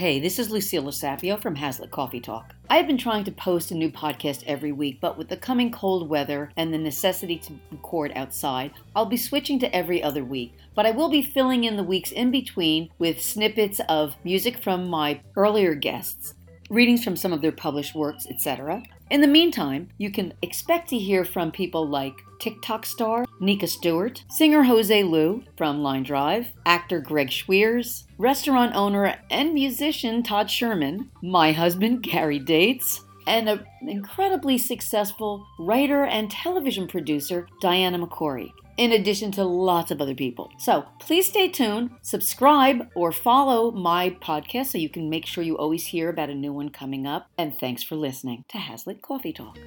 Hey, this is Lucilla Sapio from Hazlitt Coffee Talk. I have been trying to post a new podcast every week, but with the coming cold weather and the necessity to record outside, I'll be switching to every other week. But I will be filling in the weeks in between with snippets of music from my earlier guests, readings from some of their published works, etc. In the meantime, you can expect to hear from people like TikTok star Nika Stewart, singer Jose Lu from Line Drive, actor Greg Schwiers, restaurant owner and musician Todd Sherman, my husband Gary Dates, and an incredibly successful writer and television producer Diana McCory, in addition to lots of other people. So please stay tuned, subscribe, or follow my podcast so you can make sure you always hear about a new one coming up. And thanks for listening to Hazlitt Coffee Talk.